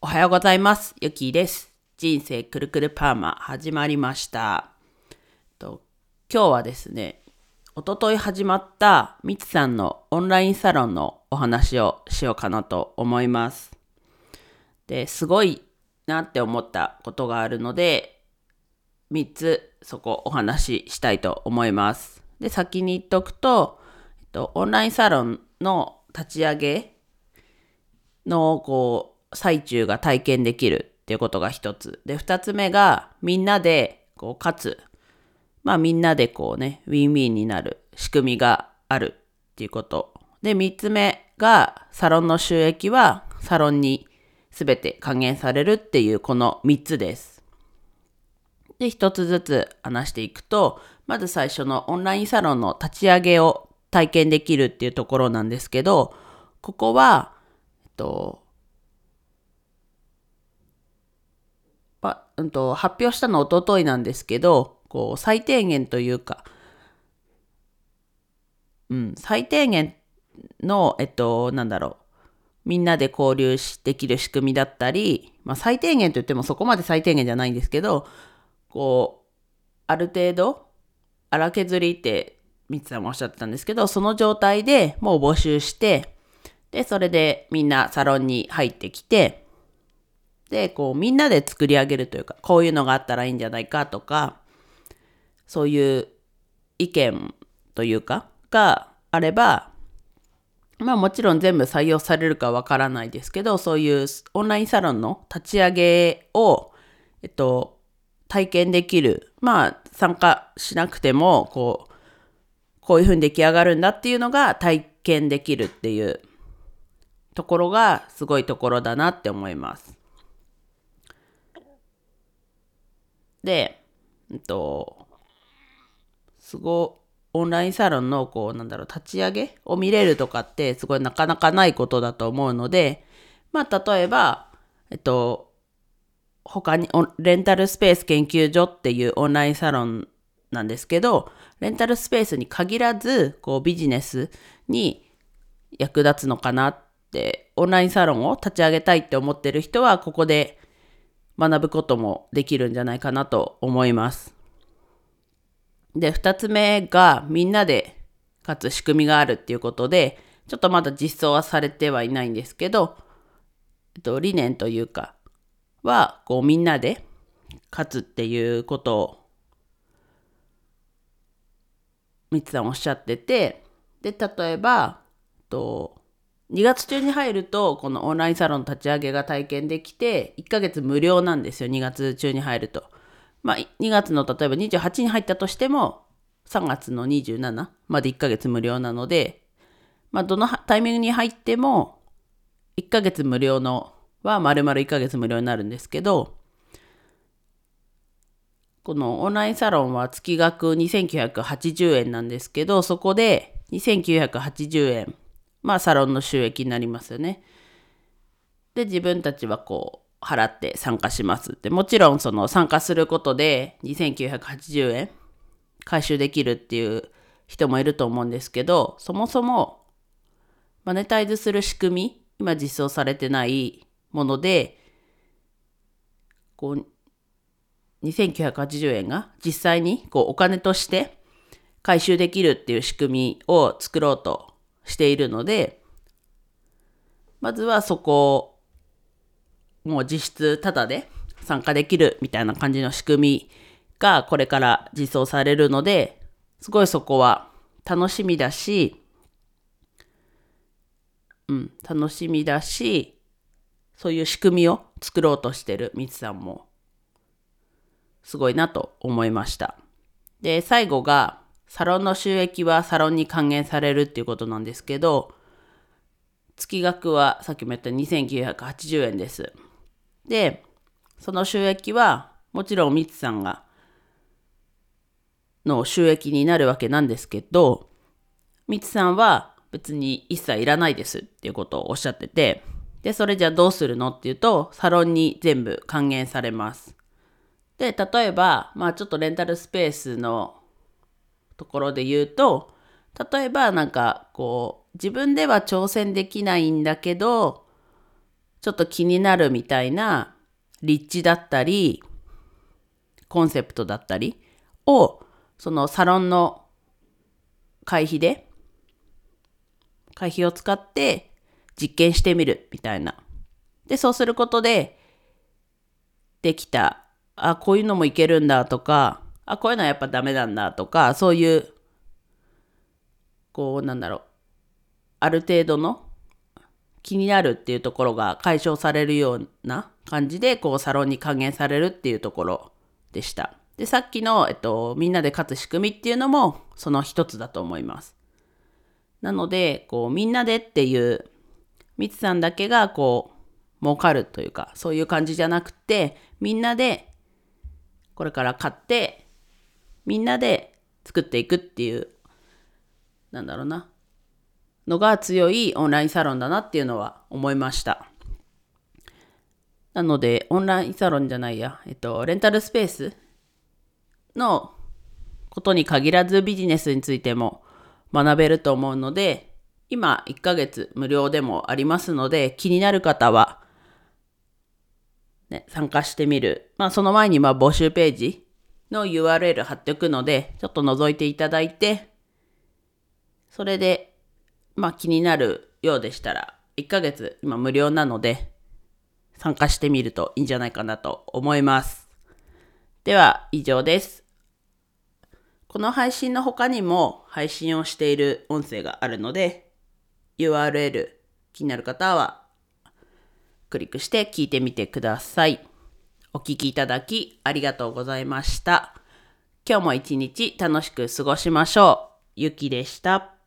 おはようございます。ゆきです。人生くるくるパーマ始まりました。と今日はですね、おととい始まったみつさんのオンラインサロンのお話をしようかなと思います。で、すごいなって思ったことがあるので、3つそこお話ししたいと思います。で、先に言っとくと、えっと、オンラインサロンの立ち上げのこう最中が体験できるっていうことが一つ。で、二つ目がみんなでこう勝つ。まあみんなでこうね、ウィンウィンになる仕組みがあるっていうこと。で、三つ目がサロンの収益はサロンに全て還元されるっていうこの三つです。で、一つずつ話していくと、まず最初のオンラインサロンの立ち上げを体験できるっていうところなんですけど、ここは、えっと、うんと、発表したの一昨日なんですけど、こう、最低限というか、うん、最低限の、えっと、なんだろう、みんなで交流できる仕組みだったり、まあ、最低限といってもそこまで最低限じゃないんですけど、こう、ある程度、荒削りって、みつさんもおっしゃってたんですけど、その状態でもう募集して、で、それでみんなサロンに入ってきて、で、こう、みんなで作り上げるというか、こういうのがあったらいいんじゃないかとか、そういう意見というか、があれば、まあもちろん全部採用されるかわからないですけど、そういうオンラインサロンの立ち上げを、えっと、体験できる。まあ参加しなくても、こう、こういうふうに出来上がるんだっていうのが体験できるっていうところがすごいところだなって思います。で、えっと、すごい、オンラインサロンの、こう、なんだろう、立ち上げを見れるとかって、すごいなかなかないことだと思うので、まあ、例えば、えっと、他に、レンタルスペース研究所っていうオンラインサロンなんですけど、レンタルスペースに限らず、こう、ビジネスに役立つのかなって、オンラインサロンを立ち上げたいって思ってる人は、ここで学ぶこともできるんじゃないかなと思います。で、二つ目がみんなで勝つ仕組みがあるっていうことで、ちょっとまだ実装はされてはいないんですけど、えっと、理念というか、は、こうみんなで勝つっていうことを、みつさんおっしゃってて、で、例えば、と2月中に入ると、このオンラインサロン立ち上げが体験できて、1ヶ月無料なんですよ、2月中に入ると。まあ、2月の例えば28に入ったとしても、3月の27まで1ヶ月無料なので、まあ、どのタイミングに入っても、1ヶ月無料のは丸々1ヶ月無料になるんですけど、このオンラインサロンは月額2980円なんですけど、そこで2980円、まあサロンの収益になりますよね。で、自分たちはこう、払って参加しますって。もちろんその参加することで2980円回収できるっていう人もいると思うんですけど、そもそもマネタイズする仕組み、今実装されてないもので、こう、2980円が実際にこうお金として回収できるっていう仕組みを作ろうとしているので、まずはそこをもう実質タダで参加できるみたいな感じの仕組みがこれから実装されるので、すごいそこは楽しみだし、うん、楽しみだし、そういう仕組みを作ろうとしてるみつさんも、すごいなと思いました。で、最後が、サロンの収益はサロンに還元されるっていうことなんですけど、月額はさっきも言った2980円です。で、その収益は、もちろんみつさんが、の収益になるわけなんですけど、みつさんは別に一切いらないですっていうことをおっしゃってて、で、それじゃあどうするのっていうと、サロンに全部還元されます。で、例えば、まあちょっとレンタルスペースのところで言うと、例えばなんかこう、自分では挑戦できないんだけど、ちょっと気になるみたいな立地だったり、コンセプトだったりを、そのサロンの会費で、会費を使って実験してみるみたいな。で、そうすることで、できた、あ、こういうのもいけるんだとか、あ、こういうのはやっぱダメなんだとか、そういう、こう、なんだろう、ある程度の気になるっていうところが解消されるような感じで、こう、サロンに還元されるっていうところでした。で、さっきの、えっと、みんなで勝つ仕組みっていうのも、その一つだと思います。なので、こう、みんなでっていう、みつさんだけが、こう、儲かるというか、そういう感じじゃなくて、みんなで、これから買って、みんなで作っていくっていう、なんだろうな、のが強いオンラインサロンだなっていうのは思いました。なので、オンラインサロンじゃないや、えっと、レンタルスペースのことに限らずビジネスについても学べると思うので、今1ヶ月無料でもありますので、気になる方は、ね、参加してみる。まあその前にまあ募集ページの URL 貼っておくので、ちょっと覗いていただいて、それで、まあ気になるようでしたら、1ヶ月今無料なので、参加してみるといいんじゃないかなと思います。では以上です。この配信の他にも配信をしている音声があるので、URL 気になる方はクリックして聞いてみてください。お聴きいただきありがとうございました。今日も一日楽しく過ごしましょう。ゆきでした。